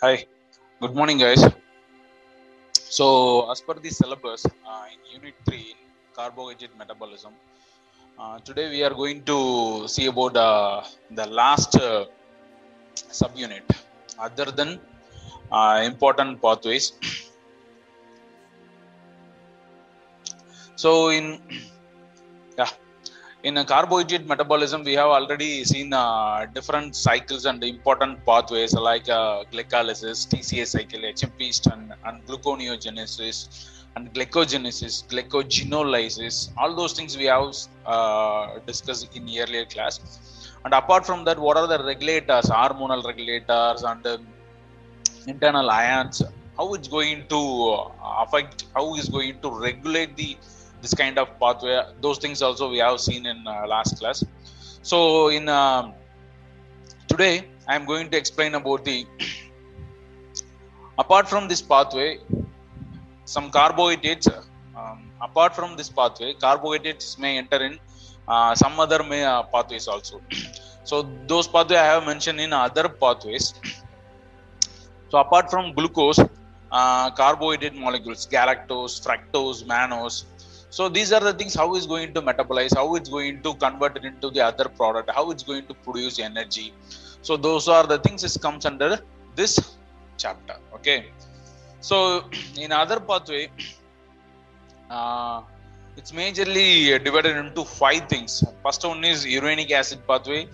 Hi, good morning, guys. So, as per the syllabus uh, in Unit 3 in carbohydrate metabolism, uh, today we are going to see about uh, the last uh, subunit, other than uh, important pathways. so, in in a carbohydrate metabolism we have already seen uh, different cycles and important pathways like uh, glycolysis tca cycle hmp and, and gluconeogenesis and glycogenesis glycogenolysis. All those things we have uh, discussed in earlier class. And apart from that what are the regulators hormonal regulators and um, internal ions? How it's going to affect how is going to regulate the this kind of pathway those things also we have seen in uh, last class. So in uh, today i am going to explain about the apart from this pathway some carbohydrates um, apart from this pathway carbohydrates may enter in uh, some other may, uh, pathways also. So those pathways i have mentioned in other pathways. So apart from glucose uh, carbohydrate molecules galactose fructose mannose so these are the things how it's going to metabolize how it's going to convert it into the other product how it's going to produce energy. So those are the things that comes under this chapter okay? So in other pathway uh, it's majorly divided into five things. First one is uronic acid pathway.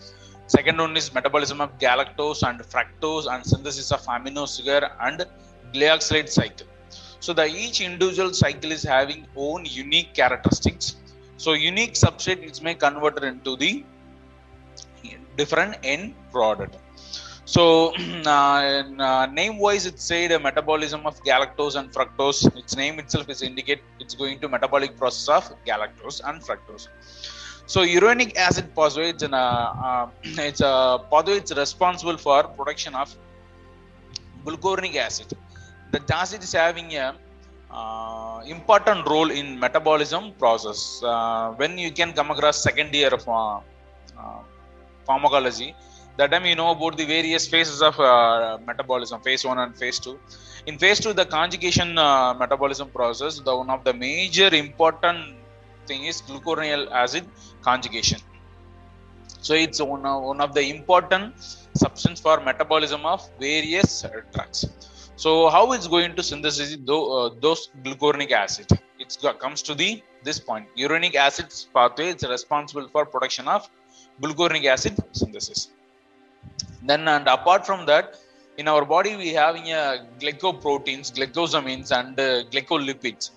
Second one is metabolism of galactose and fructose and synthesis of amino sugar and glyoxylate cycle so the each individual cycle is having own unique characteristics. So unique substrate is may converted into the different end product. So uh, uh, name wise it said a metabolism of galactose and fructose. Its name itself is indicate it's going to metabolic process of galactose and fructose. So uronic acid pathway it's an uh, uh, it's a pathway it's responsible for production of glucuronic acid the acid is having a uh, important role in metabolism process. Uh, when you can come across second year of uh, uh, pharmacology that time you know about the various phases of uh, metabolism phase 1 and phase 2 in phase 2 the conjugation uh, metabolism process the one of the major important thing is glucuroneal acid conjugation. So it's one of, one of the important substance for metabolism of various drugs so how it's going to synthesize those, uh, those glucuronic acid it comes to the this point. Uronic acid pathway is responsible for production of glucuronic acid synthesis. Then and apart from that in our body we have a glycoproteins glycosamines and uh, glycolipids.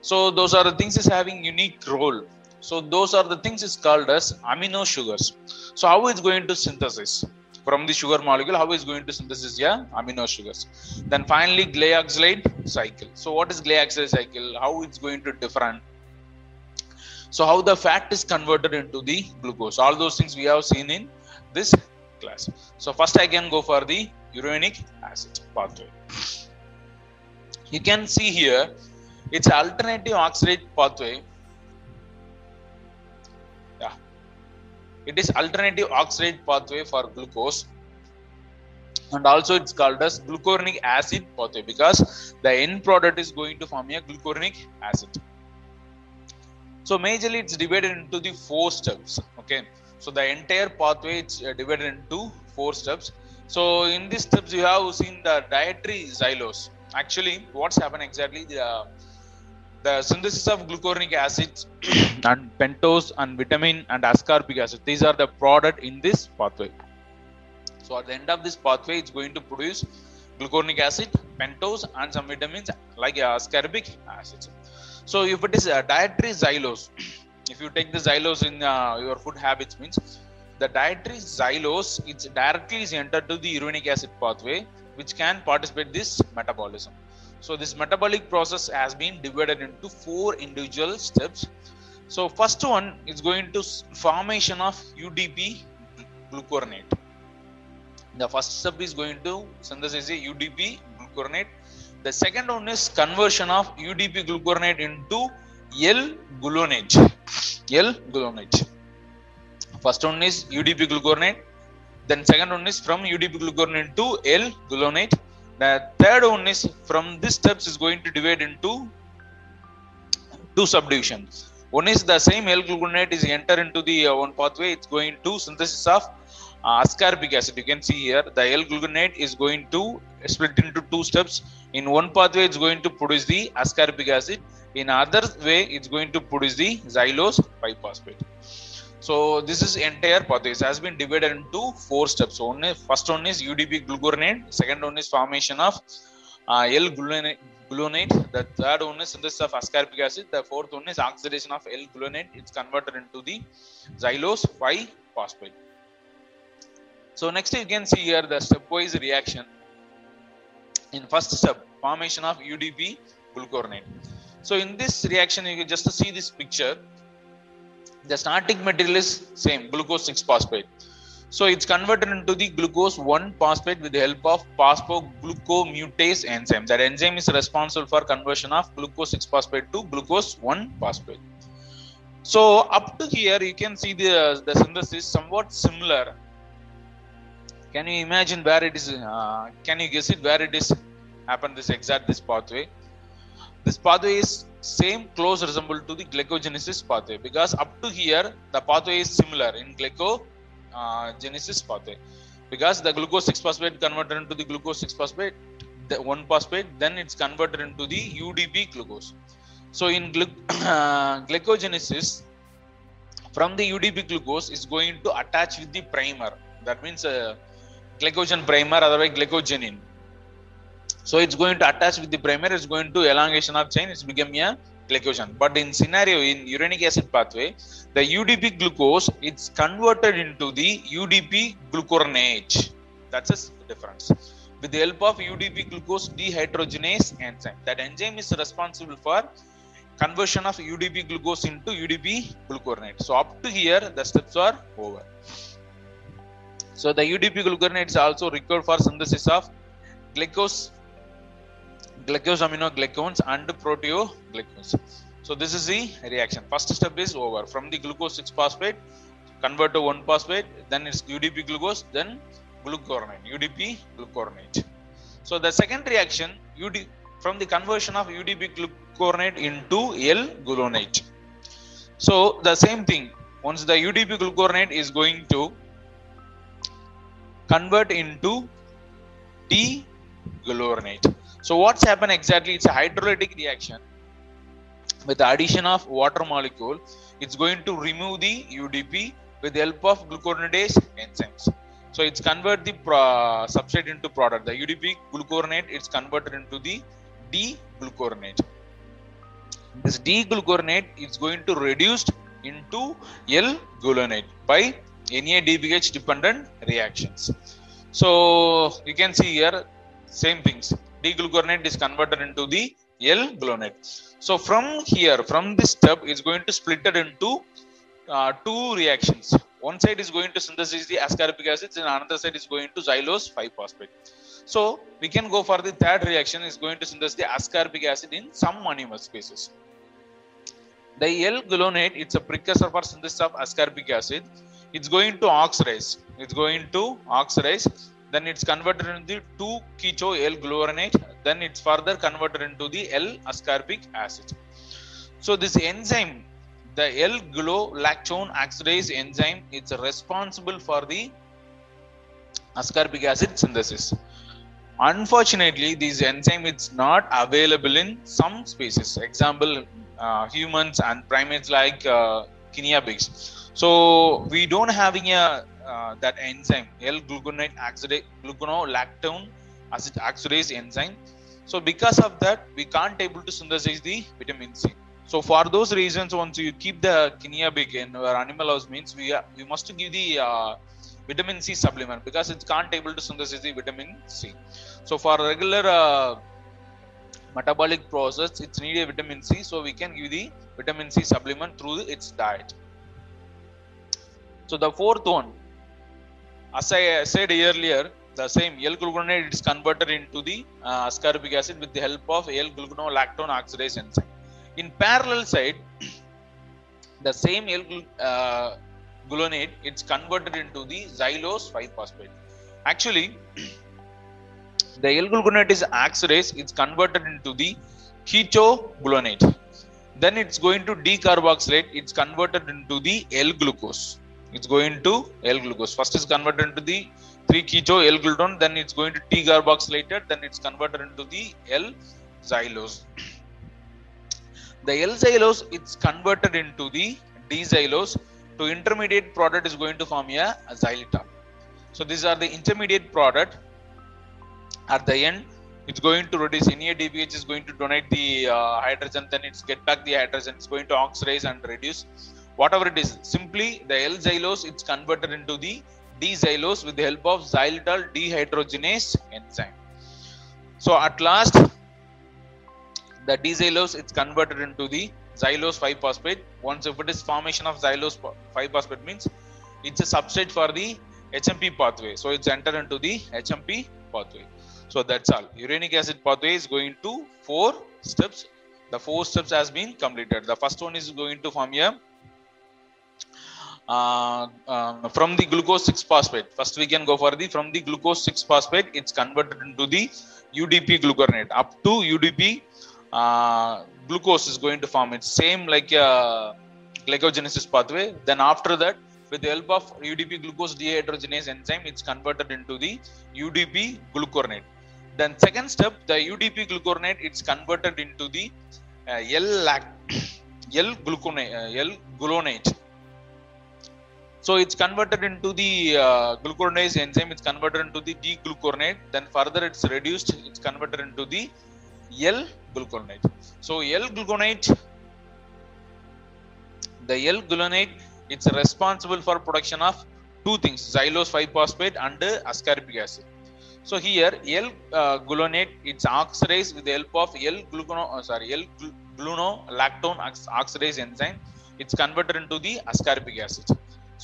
So those are the things is having unique role. So those are the things is called as amino sugars. So how it's going to synthesis from the sugar molecule how is going to synthesis yeah amino sugars? Then finally glyoxylate cycle. So what is glyoxylate cycle? How it's going to different so how the fat is converted into the glucose? All those things we have seen in this class. So first i can go for the uronic acid pathway. You can see here it's alternative oxidate pathway it is alternative oxidate pathway for glucose. And also it's called as glucuronic acid pathway because the end product is going to form a glucuronic acid. So majorly it's divided into the four steps okay? So the entire pathway is uh, divided into four steps. So in these steps you have seen the dietary xylose actually what's happened exactly the the synthesis of glucuronic acids and pentose and vitamin and ascorbic acid these are the product in this pathway. So at the end of this pathway it's going to produce glucuronic acid pentose and some vitamins like ascorbic acid so if it is a dietary xylose if you take the xylose in uh, your food habits means the dietary xylose it's directly is entered to the uronic acid pathway which can participate this metabolism so this metabolic process has been divided into four individual steps. So first one is going to formation of udp glucuronate. The first step is going to synthesize udp glucuronate. The second one is conversion of udp glucuronate into l gluonate l gluonate first one is udp glucuronate. Then second one is from udp glucuronate to l gluonate The third one is from this steps is going to divide into two subdivisions. One is the same L-gluconate is enter into the uh, one pathway. It's going to synthesis of uh, acid. You can see here the L-gluconate is going to split into two steps. In one pathway, it's going to produce the ascorbic acid. In other way, it's going to produce the xylose 5-phosphate. So this is entire pathway. Has been divided into four steps. One is, first one is UDP glucuronate. Second one is formation of uh, L-gluconate. Gluconate. The third one is synthesis of ascorbic acid. The fourth one is oxidation of L-gluconate. It's converted into the xylose 5-phosphate. So next you can see here the stepwise reaction. In first step, formation of UDP glucuronate. So in this reaction, you can just see this picture. The starting material is same, glucose 6-phosphate. So it's converted into the glucose 1-phosphate with the help of phosphoglucomutase enzyme. That enzyme is responsible for conversion of glucose 6-phosphate to glucose 1-phosphate. So up to here, you can see the, the synthesis somewhat similar can you imagine where it is uh, can you guess it where it is happened this exact this pathway this pathway is same close resemble to the glycogenesis pathway because up to here the pathway is similar in glycogenesis pathway. Because the glucose 6 phosphate converted into the glucose 6 phosphate the 1 phosphate then it's converted into the udp glucose. So in glu- glycogenesis from the udp glucose is going to attach with the primer. That means uh, glycogen primer otherwise glycogenin so it's going to attach with the primer it's going to elongation of chain it's become a glycogen. But in scenario in uronic acid pathway the udp glucose it's converted into the udp glucuronate. That's a difference. With the help of udp glucose dehydrogenase enzyme. That enzyme is responsible for conversion of udp glucose into udp glucuronate. So up to here the steps are over. So the UDP glucuronate is also required for synthesis of glucose, glycosaminoglycans and proteoglycans. So this is the reaction. First step is over. From the glucose 6 phosphate, convert to 1 phosphate, then it's UDP glucose, then glucuronate, UDP glucuronate. So the second reaction, UD, from the conversion of UDP glucuronate into L-gluconate. So the same thing, once the UDP glucuronate is going to convert into D-glucuronate. So what's happened exactly? It's a hydrolytic reaction with the addition of water molecule. It's going to remove the UDP with the help of glucuronidase enzymes. So it's convert the substrate into product. The UDP glucuronate it's converted into the D-glucuronate. This D-glucuronate is going to reduced into L-gluconate by NADPH dependent reactions. So you can see here same things. D-glucuronate is converted into the L-gluconate. So from here, from this step, is going to split it into uh, two reactions. One side is going to synthesize the ascorbic acids, and another side is going to xylose 5-phosphate. So we can go for the third reaction is going to synthesize the ascorbic acid in some monomer species. The L-gluconate, it's a precursor for synthesis of ascorbic acid it's going to oxidize. It's going to oxidize. Then it's converted into the 2 keto L glucuronate. Then it's further converted into the L ascorbic acid. So this enzyme, the L glulactone oxidase enzyme, it's responsible for the ascorbic acid synthesis. Unfortunately, this enzyme is not available in some species. Example, uh, humans and primates like uh, Guinea pigs. So we don't having a uh, that enzyme L-gluconate oxidase gluconolactone acid oxidase enzyme. So because of that, we can't able to synthesize the vitamin C. So for those reasons, once you keep the Guinea pig in our animal house means we are, we must give the uh, vitamin C supplement because it can't able to synthesize the vitamin C. So for regular uh, metabolic process, it's needed vitamin C. So we can give the vitamin C supplement through its diet. So the fourth one, as I said earlier, the same L-gluconate is converted into the uh, ascorbic acid with the help of L-gluconolactone oxidase enzyme. In parallel side, the same L-gluconate it's converted into the xylose 5-phosphate. Actually, The L-gluconate is oxidase. It's converted into the ketogluconate. Then it's going to decarboxylate. It's converted into the L-glucose. It's going to L-glucose. First is converted into the 3-keto L-glutathione. Then it's going to decarboxylated. Then it's converted into the L-xylose. The L-xylose it's converted into the D-xylose. To intermediate product is going to form a xylitol. So these are the intermediate product. At the end, it's going to reduce NADPH is going to donate the uh, hydrogen, then it's get back the hydrogen, it's going to oxidize and reduce whatever it is. Simply the L-xylose it's converted into the D-xylose with the help of xylitol dehydrogenase enzyme. So at last, the D-xylose it's converted into the xylose 5-phosphate. Once if it is formation of xylose 5-phosphate means it's a substrate for the HMP pathway. So it's entered into the HMP pathway. So that's all. Uronic acid pathway is going to four steps. The four steps has been completed. The first one is going to form a uh, uh, from the glucose 6 phosphate. First we can go for the from the glucose 6 phosphate. It's converted into the UDP glucuronate. Up to UDP uh, glucose is going to form. It's same like a glycogenesis pathway. Then after that with the help of UDP glucose dehydrogenase enzyme, it's converted into the UDP glucuronate. Then second step, the UDP glucuronate, it's converted into the uh, L gluconate, uh, L gluconate. So it's converted into the uh, glucuronase enzyme. It's converted into the D-glucuronate. Then further, it's reduced. It's converted into the L-glucuronate. So L-glucuronate, the L-gluconate it's responsible for production of two things xylose 5-phosphate and ascorbic acid so here l uh, gluconate it's oxidized with the help of l glucono uh, sorry l gluconolactone oxidase enzyme it's converted into the ascorbic acid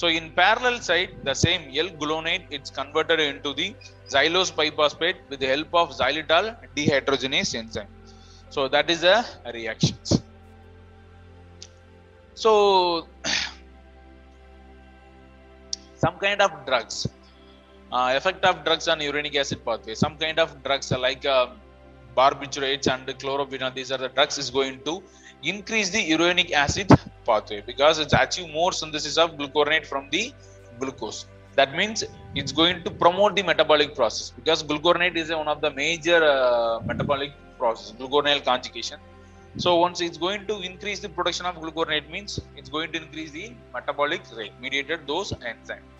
so in parallel side the same l gluconate it's converted into the xylose 5-phosphate with the help of xylitol dehydrogenase enzyme. So that is a reaction so some kind of drugs uh, effect of drugs on uronic acid pathway. Some kind of drugs like uh, barbiturates and chlorobena these are the drugs is going to increase the uronic acid pathway because it's achieve more synthesis of glucuronate from the glucose that means it's going to promote the metabolic process because glucuronate is one of the major uh, metabolic process gluconyl conjugation so once it's going to increase the production of glucuronate means it's going to increase the metabolic rate mediated those enzymes.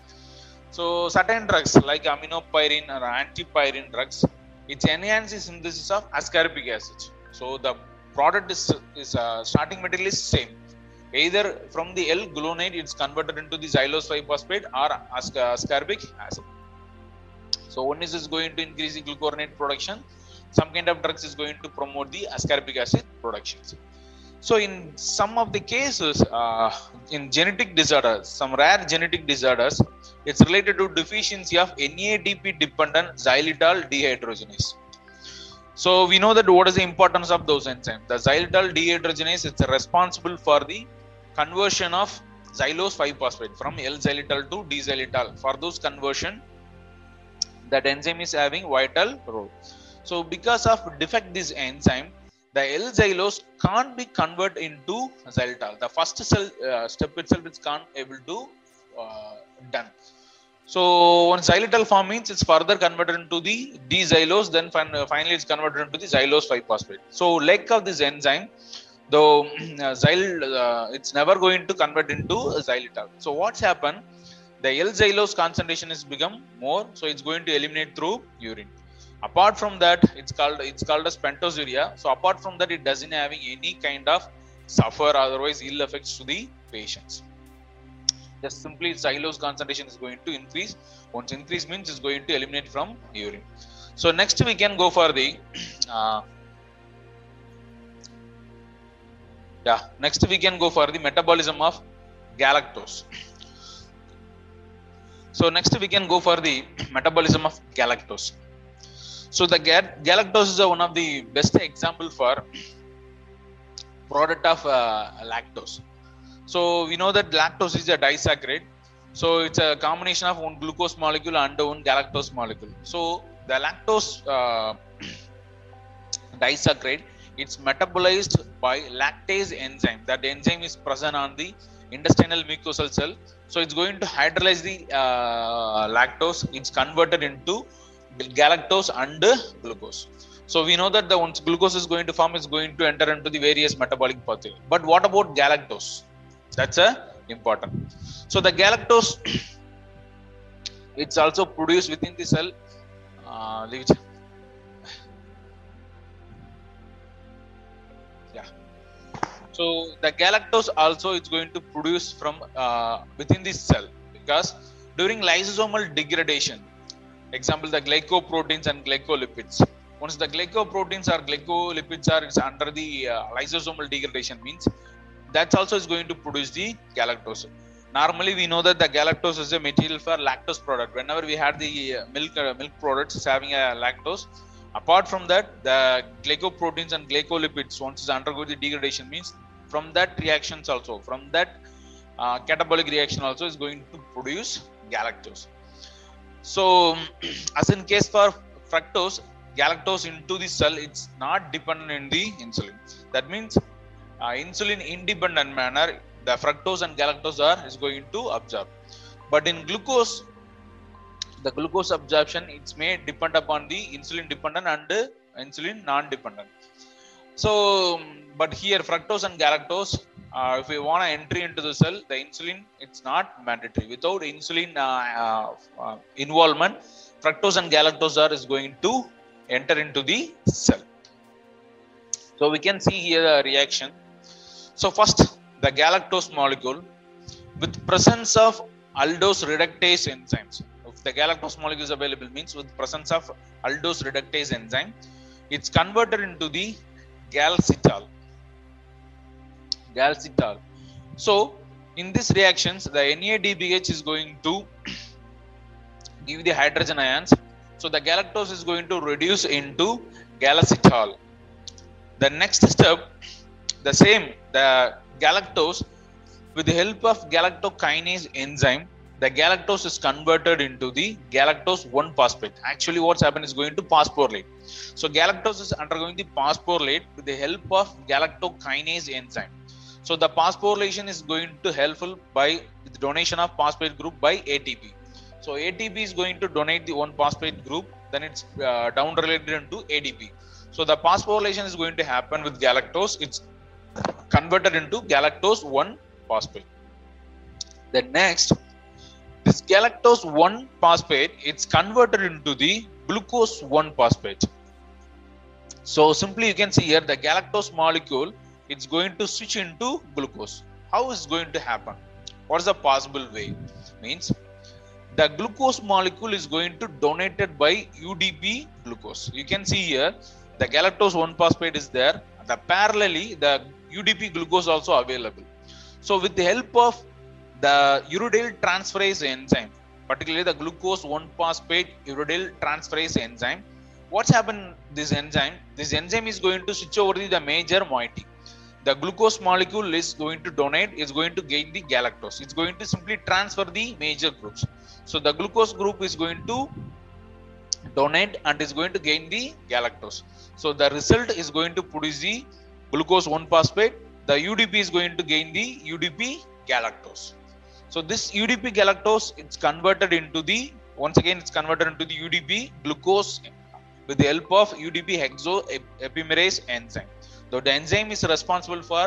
So certain drugs like aminopyrin or antipyrin drugs, it enhances the synthesis of ascorbic acid. So the product is, is uh, starting material is same. Either from the L-gluconate it's converted into the xylose 5-phosphate or ascorbic acid. So one is, is going to increase the glucuronate production some kind of drugs is going to promote the ascorbic acid production. So in some of the cases, uh, in genetic disorders, some rare genetic disorders, it's related to deficiency of NADP dependent xylitol dehydrogenase. So we know that what is the importance of those enzymes. The xylitol dehydrogenase is responsible for the conversion of xylose 5-phosphate from L-xylitol to D-xylitol. For those conversion, that enzyme is having vital role. So because of defect this enzyme, the L-xylose can't be converted into xylitol. The first cell uh, step itself is can't able to uh, done. So when xylitol form means it's further converted into the D-xylose, then fin finally it's converted into the xylose 5-phosphate. So lack of this enzyme, though uh, xyl, uh, it's never going to convert into xylitol. So what's happened? The L-xylose concentration is become more, so it's going to eliminate through urine apart from that it's called it's called as pentosuria so apart from that it doesn't having any kind of suffer otherwise ill effects to the patients just simply xylose concentration is going to increase. Once increase means it's going to eliminate from urine. So next we can go for the uh, yeah next we can go for the metabolism of galactose. So next we can go for the metabolism of galactose. So the galactose is one of the best example for product of uh, lactose. So we know that lactose is a disaccharide. So it's a combination of one glucose molecule and one galactose molecule. So the lactose uh, disaccharide it's metabolized by lactase enzyme. That enzyme is present on the intestinal mucosal cell. So it's going to hydrolyze the uh, lactose. It's converted into galactose and glucose. So we know that the once glucose is going to form is going to enter into the various metabolic pathway. But what about galactose that's a important. So the galactose it's also produced within the cell uh, yeah. So the galactose also is going to produce from uh, within this cell because during lysosomal degradation example the glycoproteins and glycolipids. Once the glycoproteins or glycolipids are it's under the uh, lysosomal degradation means that's also is going to produce the galactose. Normally we know that the galactose is a material for lactose product. Whenever we had the uh, milk uh, milk products having a lactose apart from that the glycoproteins and glycolipids once is undergo the degradation means from that reactions also from that uh, catabolic reaction also is going to produce galactose. So as in case for fructose galactose into the cell it's not dependent in the insulin. That means uh, insulin independent manner the fructose and galactose are is going to absorb. But in glucose the glucose absorption it's may depend upon the insulin dependent and uh, insulin non dependent so but here fructose and galactose uh, if we want to entry into the cell the insulin it's not mandatory. Without insulin uh, uh, involvement fructose and galactose are is going to enter into the cell. So we can see here a reaction so first the galactose molecule with presence of aldose reductase enzymes. If the galactose molecule is available means with presence of aldose reductase enzyme it's converted into the galcital. Galcital. So in this reactions the NADPH is going to give the hydrogen ions. So the galactose is going to reduce into galactitol the next step the same the galactose with the help of galactokinase enzyme the galactose is converted into the galactose 1 phosphate. Actually what's happened is going to phosphorylate. So galactose is undergoing the phosphorylate with the help of galactokinase enzyme. So the phosphorylation is going to helpful by the donation of phosphate group by ATP so ATP is going to donate the one phosphate group then it's uh, down related into ADP so the phosphorylation is going to happen with galactose. It's converted into galactose 1 phosphate. Then next, this galactose 1 phosphate it's converted into the glucose 1 phosphate. So simply you can see here the galactose molecule it's going to switch into glucose. How is going to happen? What is the possible way? Means the glucose molecule is going to donated by UDP glucose. You can see here the galactose 1 phosphate is there. The parallelly the UDP glucose also available. So with the help of the uridyl transferase enzyme, particularly the glucose 1 phosphate uridyl transferase enzyme, what's happened this enzyme? This enzyme is going to switch over the major moiety. The glucose molecule is going to donate, is going to gain the galactose. It's going to simply transfer the major groups. So the glucose group is going to donate and is going to gain the galactose. So the result is going to produce the glucose 1 phosphate the udp is going to gain the udp galactose. So this udp galactose it's converted into the once again it's converted into the udp glucose with the help of udp hexo epimerase enzyme. So the enzyme is responsible for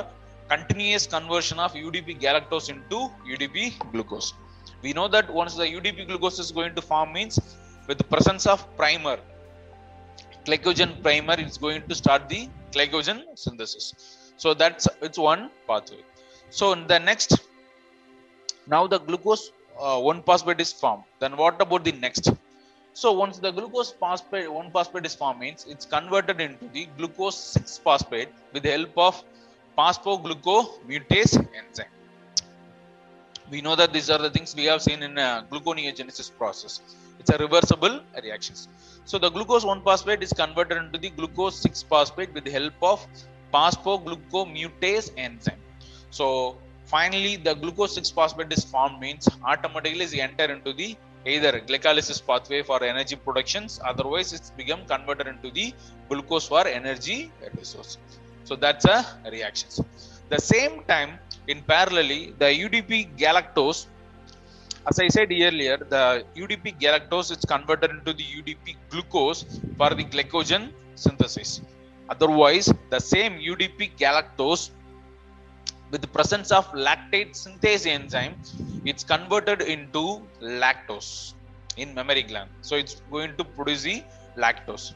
continuous conversion of udp galactose into udp glucose. We know that once the udp glucose is going to form means with the presence of primer glycogen primer is going to start the glycogen synthesis. So that's it's one pathway. So in the next now the glucose uh, 1 phosphate is formed. Then what about the next? So once the glucose phosphate 1 phosphate is formed means it's converted into the glucose 6 phosphate with the help of phosphoglucomutase enzyme. We know that these are the things we have seen in uh, gluconeogenesis process it's a reversible reactions. So the glucose 1 phosphate is converted into the glucose 6 phosphate with the help of phosphoglucomutase enzyme. So finally the glucose 6 phosphate is formed means automatically is enter into the either glycolysis pathway for energy productions otherwise it's become converted into the glucose for energy resource. So that's a reaction. The same time in parallelly the udp galactose as i said earlier the udp galactose is converted into the udp glucose for the glycogen synthesis. Otherwise the same udp galactose with the presence of lactate synthase enzyme it's converted into lactose in mammary gland. So it's going to produce the lactose.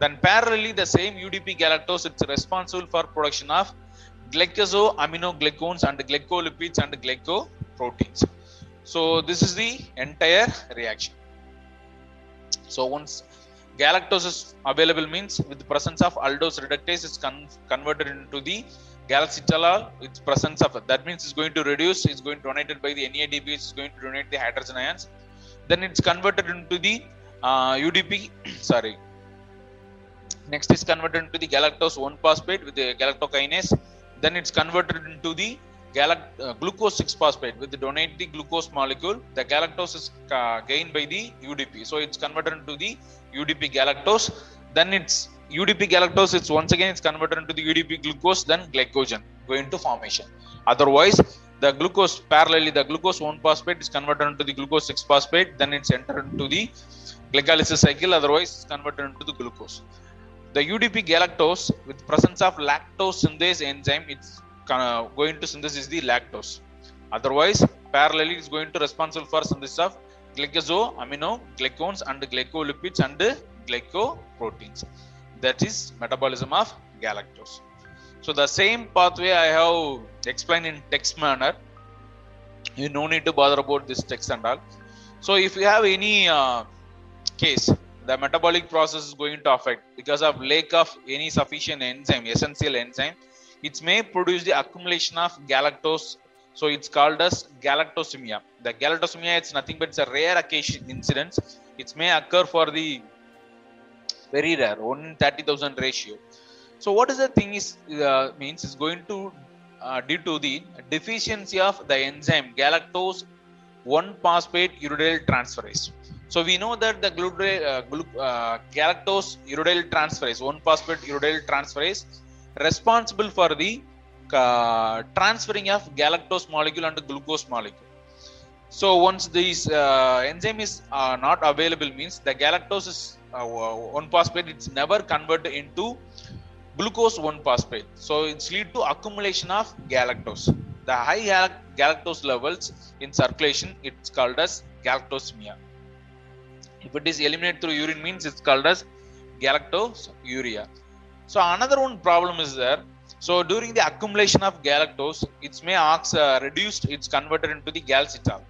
Then parallelly the same udp galactose it's responsible for production of glycosaminoglycans and glycolipids and glycoproteins so this is the entire reaction. So once galactose is available means with the presence of aldose reductase is con- converted into the galactitol its presence of that means it's going to reduce it's going to donated by the NADP it's going to donate the hydrogen ions. Then it's converted into the uh, UDP sorry. Next is converted into the galactose 1 phosphate with the galactokinase. Then it's converted into the galact uh, glucose 6 phosphate with the donate the glucose molecule the galactose is uh, gained by the UDP so it's converted into the UDP galactose. Then it's UDP galactose it's once again it's converted into the UDP glucose then glycogen go into formation. Otherwise the glucose parallelly the glucose 1 phosphate is converted into the glucose 6 phosphate then it's entered into the glycolysis cycle otherwise it's converted into the glucose. The UDP galactose with presence of lactose synthase enzyme it's going to synthesize the lactose. Otherwise parallelly it's going to responsible for synthesis of glycoso amino glycans and glycolipids and glycoproteins. That is metabolism of galactose. So the same pathway i have explained in text manner. You no need to bother about this text and all. So if you have any uh, case the metabolic process is going to affect because of lack of any sufficient enzyme essential enzyme it may produce the accumulation of galactose. So it's called as galactosemia. The galactosemia it's nothing but it's a rare occasion incidence. It may occur for the very rare 1 in 30000 ratio. So what is the thing is uh, means is going to uh, due to the deficiency of the enzyme galactose 1 phosphate uridyl transferase. So we know that the glutra- uh, glu- uh, galactose uridyl transferase 1 phosphate uridyl transferase responsible for the uh, transferring of galactose molecule and glucose molecule. So once this uh, enzyme is uh, not available means the galactose is uh, 1 phosphate it's never converted into glucose 1 phosphate. So it's lead to accumulation of galactose. The high gal- galactose levels in circulation it's called as galactosemia. If it is eliminated through urine means it's called as galactosuria so another one problem is there. So during the accumulation of galactose it's may ox uh, reduced it's converted into the galcitol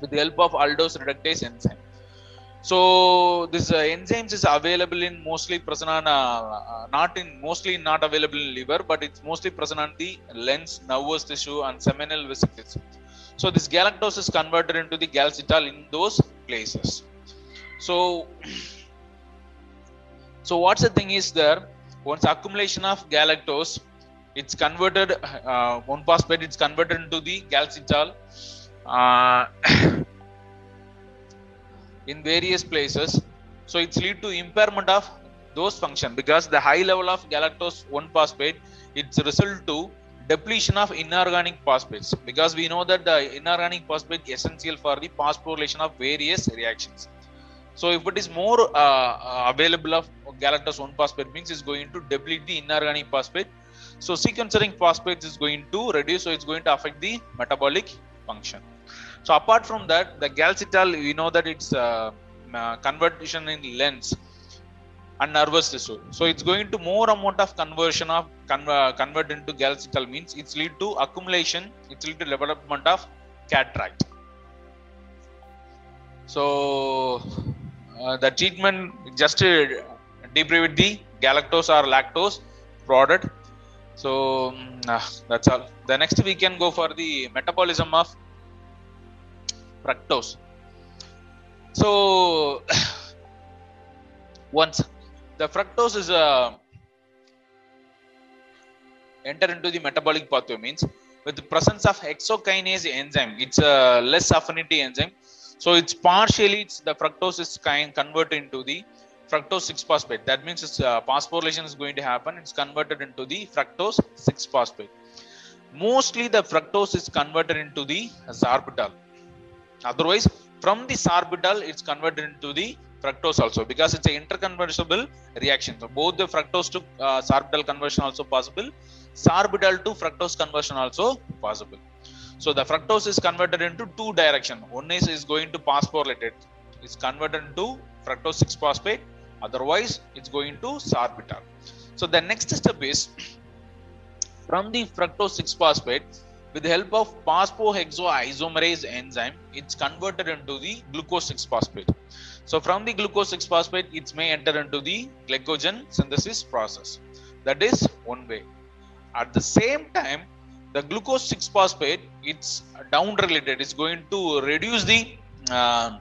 with the help of aldose reductase enzyme. So this uh, enzymes is available in mostly present on uh, not in mostly not available in liver but it's mostly present on the lens nervous tissue and seminal vesicles so this galactose is converted into the galcitol in those places. So so what's the thing is there? Once accumulation of galactose it's converted uh, one phosphate it's converted into the galcitol uh, in various places. So it's lead to impairment of those function because the high level of galactose 1 phosphate it's result to depletion of inorganic phosphates because we know that the inorganic phosphate is essential for the phosphorylation of various reactions so if it is more uh, available of galactose 1 phosphate means it's going to deplete the inorganic phosphate. So sequencing phosphates is going to reduce so it's going to affect the metabolic function. So apart from that the galcitol we know that it's uh, uh, conversion in lens and nervous tissue. So it's going to more amount of conversion of con- convert into galcitol means it's lead to accumulation it's lead to development of cataract so uh, the treatment just to deprive the galactose or lactose product. So uh, that's all. The next we can go for the metabolism of fructose. So once the fructose is uh, enter into the metabolic pathway means with the presence of hexokinase enzyme it's a less affinity enzyme So it's partially it's the fructose is kind converted into the fructose 6 phosphate. That means its uh, phosphorylation is going to happen. It's converted into the fructose 6 phosphate. Mostly the fructose is converted into the sorbitol. Otherwise, from the sorbitol, it's converted into the fructose also because it's an interconvertible reaction. So both the fructose to uh, sorbitol conversion also possible, sorbitol to fructose conversion also possible. So the fructose is converted into two direction. One is, is going to phosphorylate it. It's converted into fructose 6 phosphate. Otherwise, it's going to sorbitol. So the next step is from the fructose 6 phosphate with the help of phosphohexoisomerase enzyme, it's converted into the glucose 6 phosphate. So from the glucose 6 phosphate, it may enter into the glycogen synthesis process. That is one way. At the same time, the glucose 6 phosphate, it's down related. It's going to reduce the uh,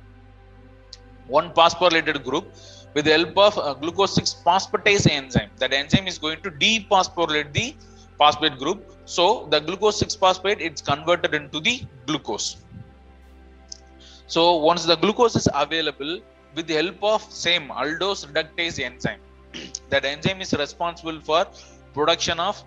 one phosphorylated group with the help of uh, glucose 6 phosphatase enzyme. That enzyme is going to dephosphorylate the phosphate group. So the glucose 6 phosphate it's converted into the glucose. So once the glucose is available with the help of same aldose reductase enzyme, that enzyme is responsible for production of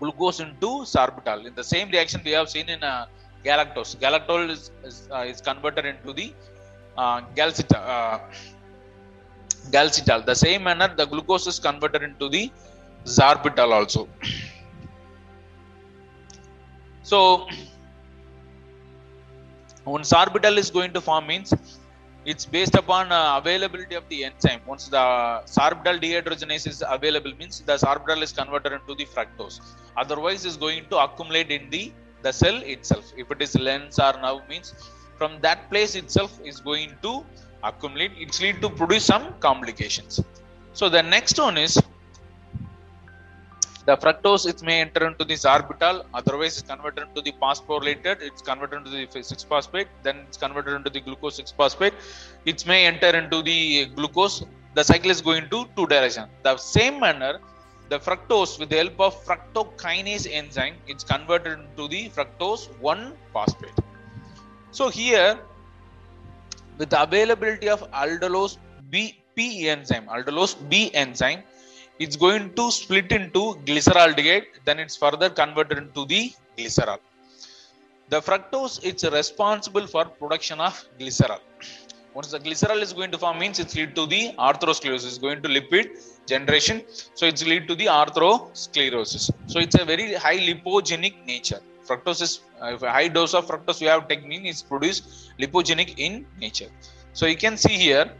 glucose into sorbitol. In the same reaction we have seen in uh, galactose. Galactol is, is, uh, is converted into the uh, galcital. Uh, galcital. The same manner the glucose is converted into the sorbitol also. So when sorbitol is going to form means it's based upon uh, availability of the enzyme. Once the sorbitol dehydrogenase is available means the sorbitol is converted into the fructose. Otherwise is going to accumulate in the, the cell itself. If it is lens or nerve means from that place itself is going to accumulate. It's lead to produce some complications. So the next one is the fructose it may enter into the sorbitol otherwise it's converted into the phosphorylated it's converted into the 6 phosphate then it's converted into the glucose 6 phosphate it may enter into the glucose the cycle is going to two direction. The same manner the fructose with the help of fructokinase enzyme it's converted into the fructose 1 phosphate. So here with the availability of aldolase b p enzyme aldolase b enzyme it's going to split into glyceraldehyde then it's further converted into the glycerol. The fructose it's responsible for production of glycerol. Once the glycerol is going to form means it's lead to the atherosclerosis it's going to lipid generation. So it's lead to the atherosclerosis so it's a very high lipogenic nature. Fructose is uh, if a high dose of fructose we have taken is produced lipogenic in nature. So you can see here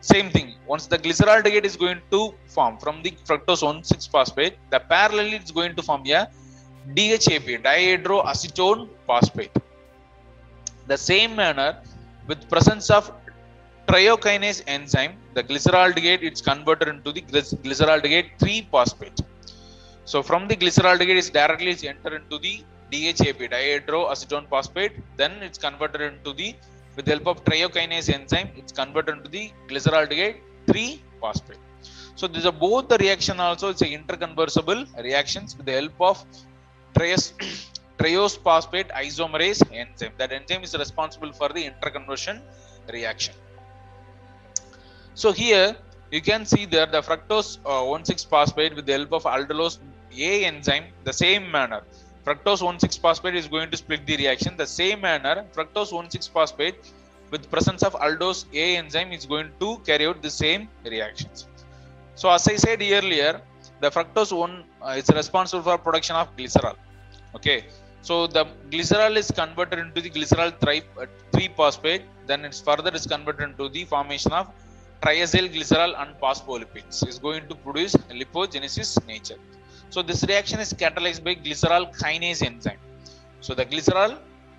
same thing. Once the glyceraldehyde is going to form from the fructose 1,6 phosphate the parallelly it's going to form a DHAP dihydroacetone phosphate. The same manner with presence of triokinase enzyme the glyceraldehyde it's converted into the glyceraldehyde 3 phosphate. So from the glyceraldehyde is directly it's enter into the DHAP dihydroacetone phosphate. Then it's converted into the with the help of triokinase enzyme, it's converted into the glyceraldehyde 3 phosphate. So these are both the reaction also, it's a interconversible reactions with the help of trios, triose phosphate isomerase enzyme. That enzyme is responsible for the interconversion reaction. So here you can see there the fructose uh, 1,6 phosphate with the help of aldolase A enzyme, the same manner fructose 1,6 phosphate is going to split the reaction. The same manner, fructose 1,6 phosphate with presence of aldose A enzyme is going to carry out the same reactions. So as I said earlier, the fructose 1 uh, is responsible for production of glycerol. Okay. So the glycerol is converted into the glycerol 3, uh, 3 phosphate. Then it's further is converted into the formation of triacyl glycerol and phospholipids. is going to produce lipogenesis nature. So this reaction is catalyzed by glycerol kinase enzyme. So the glycerol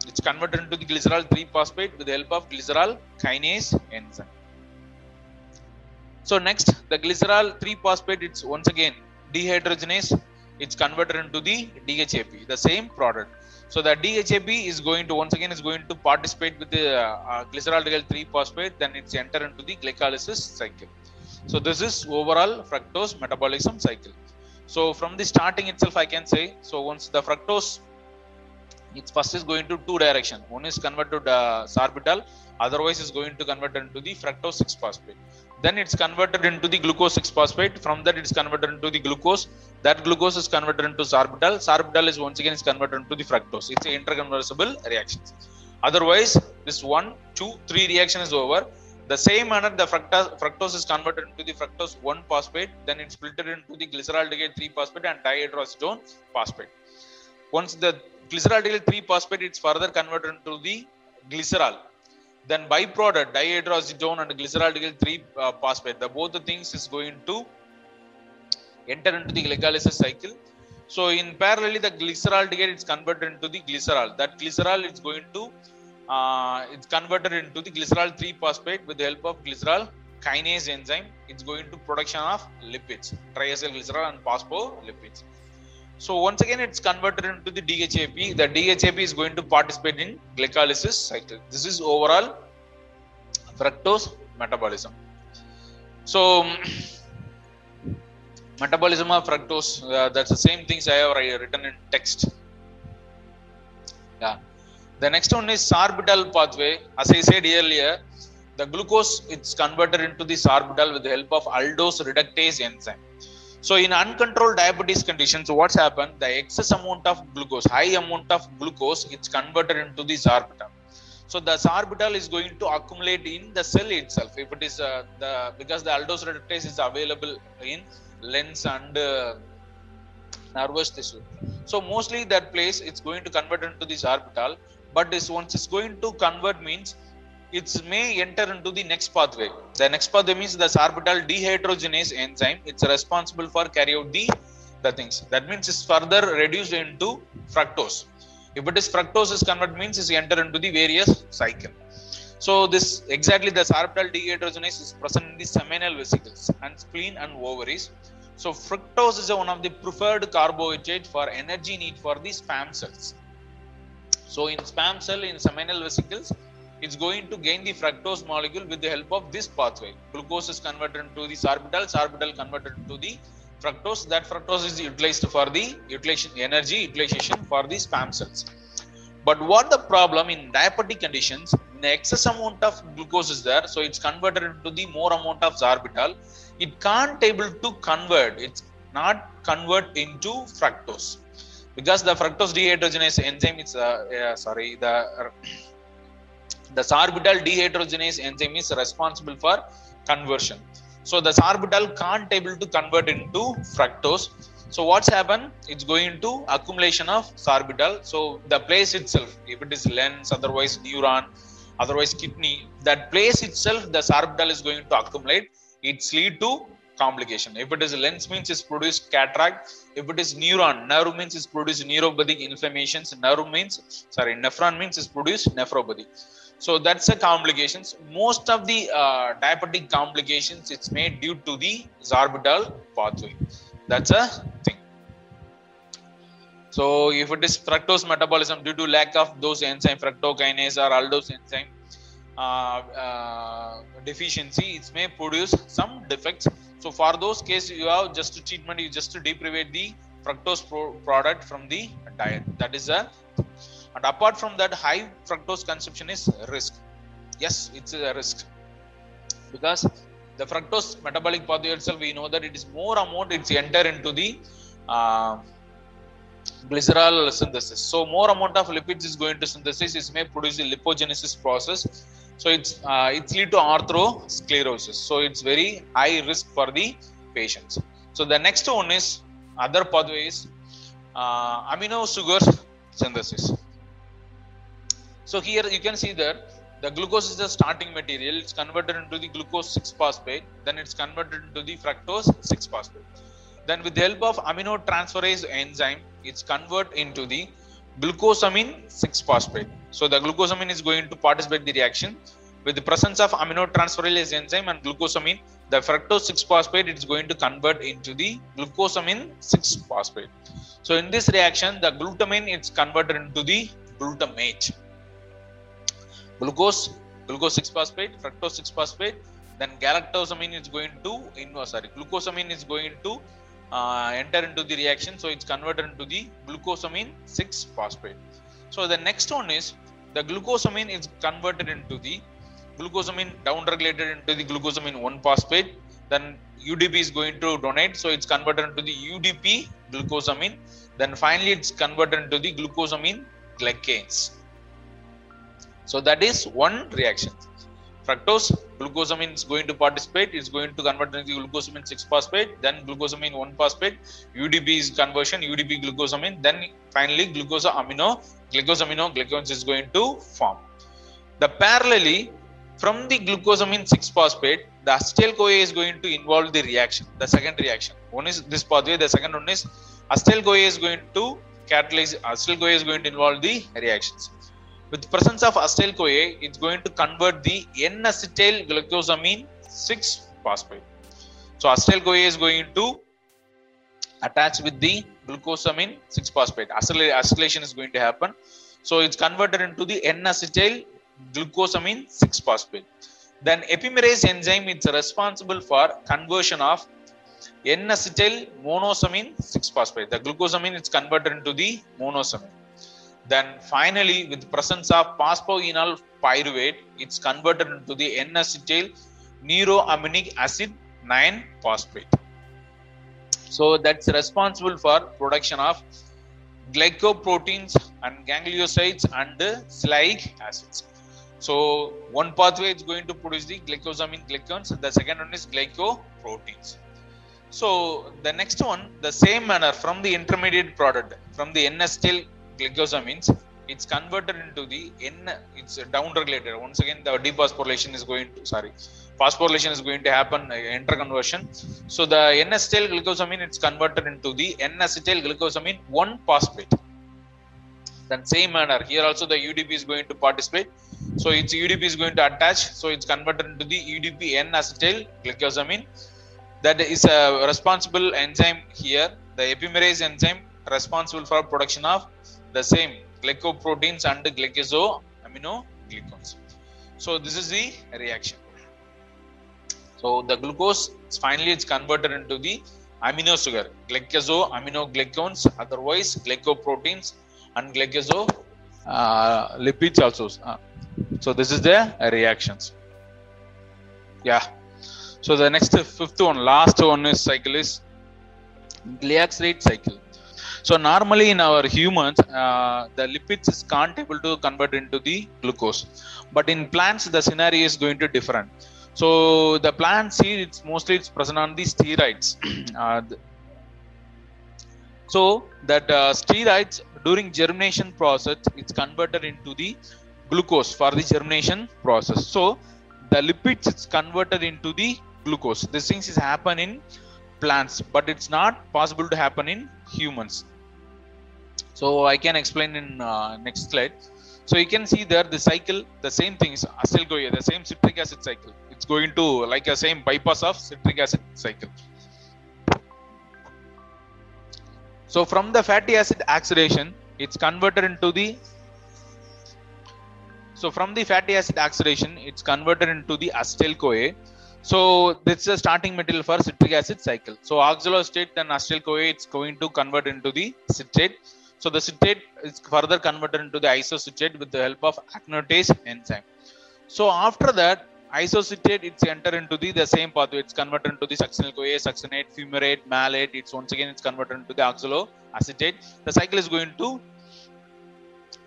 it's converted into the glycerol 3 phosphate with the help of glycerol kinase enzyme. So next the glycerol 3 phosphate it's once again dehydrogenase it's converted into the DHAP the same product. So the DHAP is going to once again is going to participate with the uh, glyceraldehyde 3 phosphate then it's enter into the glycolysis cycle. So this is overall fructose metabolism cycle. So from the starting itself, I can say, so once the fructose it's first is going to two direction. One is converted to uh, sorbitol otherwise is going to convert into the fructose 6 phosphate. Then it's converted into the glucose 6 phosphate. From that it's converted into the glucose. That glucose is converted into sorbitol sorbitol is once again is converted into the fructose. It's an interconversible reaction. Otherwise this one two three reaction is over the same manner the fructose, fructose is converted into the fructose 1 phosphate then it's filtered into the glyceraldehyde 3 phosphate and dihydroacetone phosphate. Once the glyceraldehyde 3 phosphate it's further converted into the glycerol. Then byproduct dihydroacetone and glyceraldehyde 3 uh, phosphate the both the things is going to enter into the glycolysis cycle. So in parallelly the glyceraldehyde is converted into the glycerol. That glycerol is going to uh, it's converted into the glycerol 3 phosphate with the help of glycerol kinase enzyme. It's going to production of lipids triacylglycerol and phospholipids. So once again it's converted into the DHAP the DHAP is going to participate in glycolysis cycle. This is overall fructose metabolism. So metabolism of fructose uh, that's the same things i have written in text. Yeah the next one is sorbitol pathway. As I said earlier, the glucose is converted into the sorbitol with the help of aldose reductase enzyme. So in uncontrolled diabetes conditions, what's happened? The excess amount of glucose, high amount of glucose, it's converted into the sorbitol. So the sorbitol is going to accumulate in the cell itself. If it is uh, the because the aldose reductase is available in lens and uh, nervous tissue. So mostly that place it's going to convert into the sorbitol but this once it's going to convert means it may enter into the next pathway. The next pathway means the sorbitol dehydrogenase enzyme. It's responsible for carry out the the things. That means it's further reduced into fructose. If it is fructose is convert means it's enter into the various cycle. So this exactly the sorbitol dehydrogenase is present in the seminal vesicles and spleen and ovaries. So fructose is one of the preferred carbohydrate for energy need for the sperm cells. So in sperm cell in seminal vesicles, it's going to gain the fructose molecule with the help of this pathway. Glucose is converted into the sorbitol, sorbitol converted into the fructose. That fructose is utilized for the utilization energy utilization for the sperm cells. But what the problem in diabetic conditions, the excess amount of glucose is there, so it's converted into the more amount of sorbitol. It can't able to convert. It's not convert into fructose because the fructose dehydrogenase enzyme is uh, uh, sorry the the sorbitol dehydrogenase enzyme is responsible for conversion. So the sorbitol can't able to convert into fructose. So what's happened it's going to accumulation of sorbitol so the place itself if it is lens otherwise neuron otherwise kidney that place itself the sorbitol is going to accumulate. It's lead to complication. If it is lens means it's produced cataract. If it is neuron, nerve means it's produced neuropathic inflammations. Nerve means, sorry, nephron means it's produced nephropathy. So that's the complications. Most of the uh, diabetic complications it's made due to the sorbitol pathway. That's a thing. So if it is fructose metabolism due to lack of those enzyme fructokinase or aldose enzyme uh, uh, deficiency, it may produce some defects so for those cases, you have just to treatment, you just to deprivate the fructose pro- product from the diet. That is a and apart from that, high fructose consumption is risk. Yes, it's a risk because the fructose metabolic pathway itself, we know that it is more amount it's enter into the uh, glycerol synthesis. So more amount of lipids is going to synthesis. It may produce the lipogenesis process so it's uh, it's lead to atherosclerosis so it's very high risk for the patients. So the next one is other pathways uh, amino sugar synthesis. So here you can see that the glucose is the starting material. It's converted into the glucose 6 phosphate. Then it's converted into the fructose 6 phosphate. Then with the help of amino transferase enzyme it's convert into the glucosamine 6 phosphate. So the glucosamine is going to participate the reaction with the presence of aminotransferase enzyme and glucosamine. The fructose 6 phosphate is going to convert into the glucosamine 6 phosphate. So in this reaction, the glutamine is converted into the glutamate. Glucose, glucose 6 phosphate, fructose 6 phosphate. Then galactosamine is going to, in, oh, sorry, glucosamine is going to uh, enter into the reaction so it's converted into the glucosamine 6 phosphate So the next one is the glucosamine is converted into the glucosamine downregulated into the glucosamine 1 phosphate. Then UDP is going to donate, so it's converted into the UDP glucosamine. Then finally, it's converted into the glucosamine glycanes. So that is one reaction. Fructose, glucosamine is going to participate, it's going to convert into glucosamine 6 phosphate, then glucosamine 1 phosphate, UDP is conversion, UDP glucosamine, then finally glucosamino, glycosamino glycans is going to form. The parallelly, from the glucosamine 6 phosphate, the acetyl CoA is going to involve the reaction, the second reaction. One is this pathway, the second one is acetyl CoA is going to catalyze, acetyl CoA is going to involve the reactions. With presence of acetyl CoA, it's going to convert the N-acetyl glucosamine 6 phosphate. So acetyl CoA is going to attach with the glucosamine 6 phosphate. Acetyl- Acetylation is going to happen. So it's converted into the N-acetyl glucosamine 6 phosphate. Then epimerase enzyme is responsible for conversion of N-acetyl mannosamine 6 phosphate. The glucosamine is converted into the mannosamine. Then finally, with presence of phosphoenol pyruvate, it's converted into the N-acetyl neuraminic acid 9 phosphate. So that's responsible for production of glycoproteins and gangliosides and sialic acids. So one pathway is going to produce the glycosamine glycans, the second one is glycoproteins. So the next one, the same manner from the intermediate product, from the N-acetyl glycosamines, it's converted into the N, it's down regulated. Once again, the dephosphorylation is going to, sorry, phosphorylation is going to happen, uh, interconversion. So the N-acetyl glycosamine, it's converted into the N-acetyl glycosamine 1 phosphate. Then same manner, here also the UDP is going to participate. So its UDP is going to attach. So it's converted into the UDP N-acetyl glycosamine. That is a responsible enzyme here. The epimerase enzyme responsible for production of the same glycoproteins and glycosaminoglycans. So this is the reaction. So the glucose finally it's converted into the amino sugar, glycosaminoglycans, otherwise glycoproteins and glycoso uh, lipids also. Uh, so this is the reactions. Yeah. So the next fifth one, last one is cycle is glyoxylate cycle. So normally in our humans, uh, the lipids is can't able to convert into the glucose, but in plants the scenario is going to different. So the plant seed, it's mostly it's present on the steroids. uh, so that uh, steroids during germination process, it's converted into the glucose for the germination process. So the lipids it's converted into the glucose. These things is happen in plants, but it's not possible to happen in humans. So I can explain in uh, next slide. So you can see there the cycle, the same thing is acetyl CoA, the same citric acid cycle. It's going to like a same bypass of citric acid cycle. So from the fatty acid oxidation, it's converted into the so from the fatty acid oxidation, it's converted into the acetyl CoA. So this is a starting material for citric acid cycle. So oxaloacetate and acetyl CoA, it's going to convert into the citrate. So the citrate is further converted into the isocitrate with the help of aconitase enzyme. So after that, isocitrate it's enter into the, the same pathway. It's converted into the succinyl CoA, succinate, fumarate, malate. It's once again it's converted into the oxaloacetate. The cycle is going to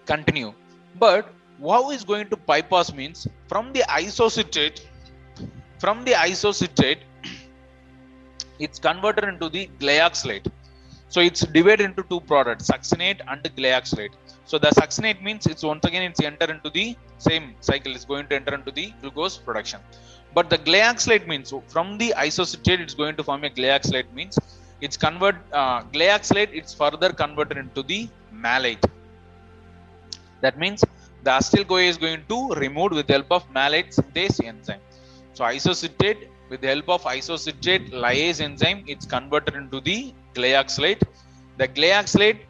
continue. But how is going to bypass means from the isocitrate, from the isocitrate, it's converted into the glyoxylate. So it's divided into two products, succinate and glyoxylate. So the succinate means it's once again it's enter into the same cycle, it's going to enter into the glucose production. But the glyoxylate means from the isocitrate, it's going to form a glyoxylate means it's convert uh, glyoxylate, it's further converted into the malate. That means the acetyl CoA is going to remove with the help of malate synthase enzyme. So isocitrate with the help of isocitrate lyase enzyme, it's converted into the glyoxylate. The glyoxylate,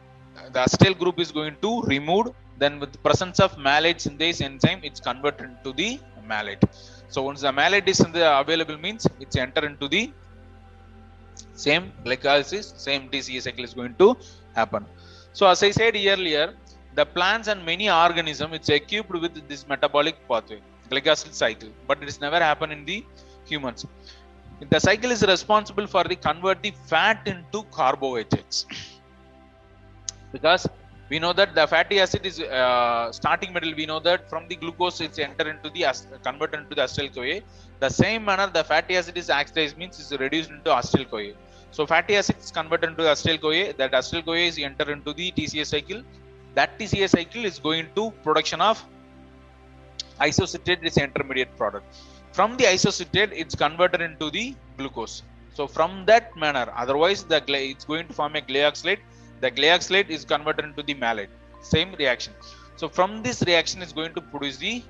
the acetyl group is going to remove. Then with the presence of malate synthase enzyme, it's converted into the malate. So once the malate is available means it's enter into the same glycolysis, same TCA cycle is going to happen. So as I said earlier, the plants and many organism it's equipped with this metabolic pathway glycosyl cycle but it has never happened in the humans. The cycle is responsible for the converting fat into carbohydrates. Because we know that the fatty acid is uh, starting middle we know that from the glucose it's enter into the converted into the acetyl coa. The same manner the fatty acid is oxidized means is reduced into acetyl coa. So fatty acid is converted into acetyl coa that acetyl coa is enter into the tca cycle. That tca cycle is going to production of isocitrate is intermediate product. From the isocitrate it's converted into the glucose. So from that manner otherwise the it's going to form a glyoxylate. The glyoxylate is converted into the malate. Same reaction. So from this reaction is going to produce the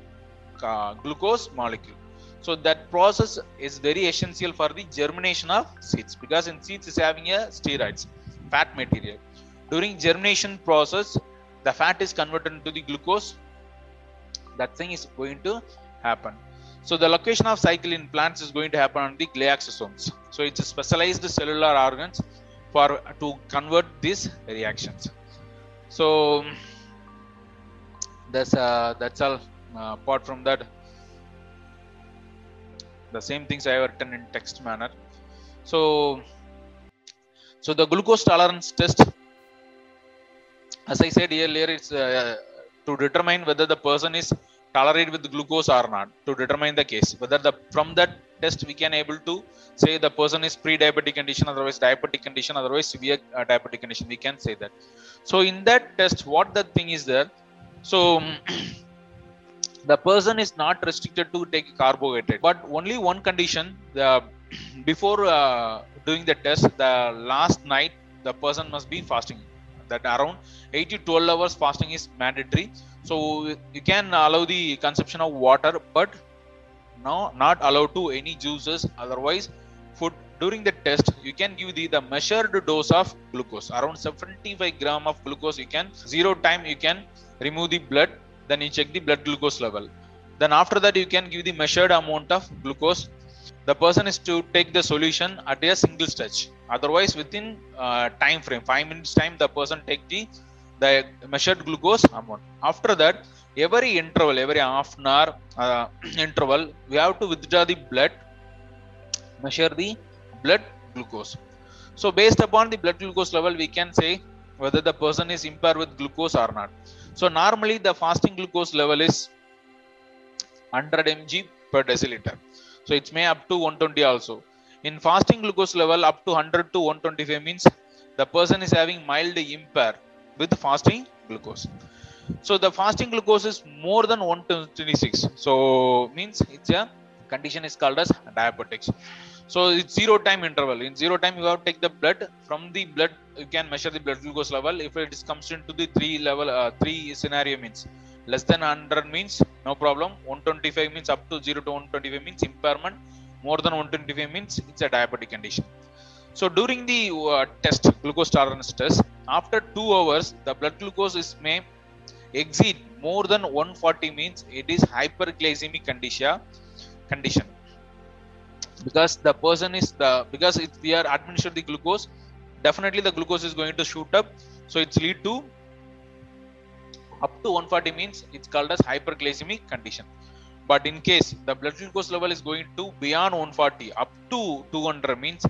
uh, glucose molecule. So that process is very essential for the germination of seeds because in seeds is having a steroids fat material. During germination process the fat is converted into the glucose that thing is going to happen. So the location of cycle in plants is going to happen on the glyoxysomes so it's a specialized cellular organs for to convert these reactions. So that's uh, that's all uh, apart from that the same things i have written in text manner. So so the glucose tolerance test as i said earlier it's uh, to determine whether the person is tolerate with glucose or not to determine the case. Whether the from that test we can able to say the person is pre-diabetic condition otherwise diabetic condition otherwise severe uh, diabetic condition we can say that. So in that test what the thing is there? So the person is not restricted to take carbohydrate but only one condition the before uh, doing the test the last night the person must be fasting that around 8 to 12 hours fasting is mandatory. So you can allow the consumption of water but no not allowed to any juices. Otherwise food during the test you can give the, the measured dose of glucose. Around 75 gram of glucose you can zero time you can remove the blood then you check the blood glucose level. Then after that you can give the measured amount of glucose. The person is to take the solution at a single stretch otherwise within uh, time frame 5 minutes time the person take the the measured glucose amount after that every interval every half an hour uh, interval we have to withdraw the blood measure the blood glucose. So based upon the blood glucose level we can say whether the person is impaired with glucose or not. So normally the fasting glucose level is 100 mg per deciliter. So it may up to 120 also in fasting glucose level up to 100 to 125 means the person is having mild impair with fasting glucose. So the fasting glucose is more than 126 so means it's a condition is called as diabetics. So it's zero time interval. In zero time you have to take the blood. From the blood you can measure the blood glucose level. If it is comes into the three level uh, three scenario means less than 100 means no problem. 125 means up to 0 to 125 means impairment more than 125 means it's a diabetic condition. So during the uh, test glucose tolerance test after 2 hours the blood glucose is may exceed more than 140 means it is hyperglycemic condition condition. Because the person is the because if we are administered the glucose definitely the glucose is going to shoot up. So it's lead to up to 140 means it's called as hyperglycemic condition but in case the blood glucose level is going to beyond 140 up to 200 means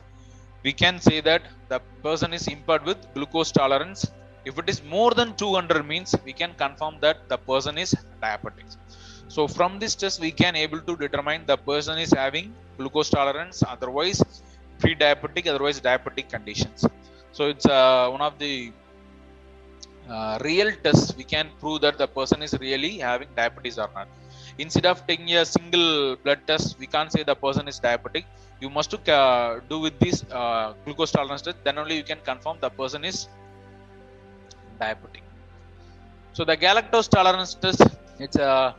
we can say that the person is impaired with glucose tolerance. If it is more than 200 means we can confirm that the person is diabetic. So from this test we can able to determine the person is having glucose tolerance otherwise pre-diabetic otherwise diabetic conditions. So it's uh, one of the uh, real tests. We can prove that the person is really having diabetes or not instead of taking a single blood test we can't say the person is diabetic. You must uh, do with this uh, glucose tolerance test. Then only you can confirm the person is diabetic. So the galactose tolerance test it's a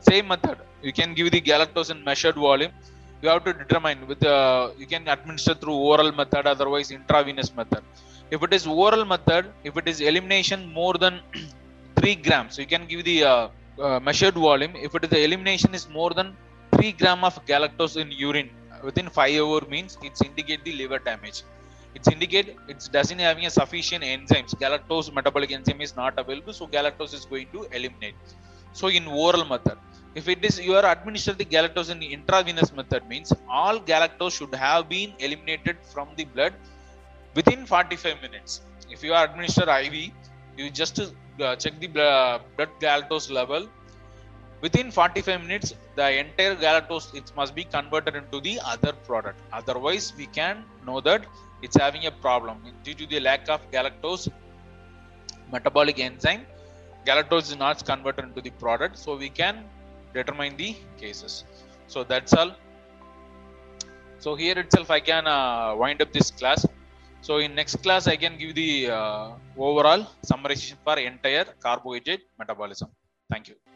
same method. You can give the galactose in measured volume. You have to determine with uh, you can administer through oral method otherwise intravenous method. If it is oral method if it is elimination more than 3 grams you can give the uh, uh, measured volume if it is the elimination is more than 3 gram of galactose in urine within 5 hour means it's indicate the liver damage. It's indicate it's doesn't having a sufficient enzymes. Galactose metabolic enzyme is not available so galactose is going to eliminate. So in oral method if it is you are administer the galactose in the intravenous method means all galactose should have been eliminated from the blood within 45 minutes. If you are administer iv you just uh, check the blood, galactose level. Within 45 minutes the entire galactose it must be converted into the other product. Otherwise we can know that it's having a problem. Due to the lack of galactose metabolic enzyme galactose is not converted into the product so we can determine the cases. So that's all. So here itself i can uh, wind up this class so in next class i can give the uh, overall summarization for entire carbohydrate metabolism. Thank you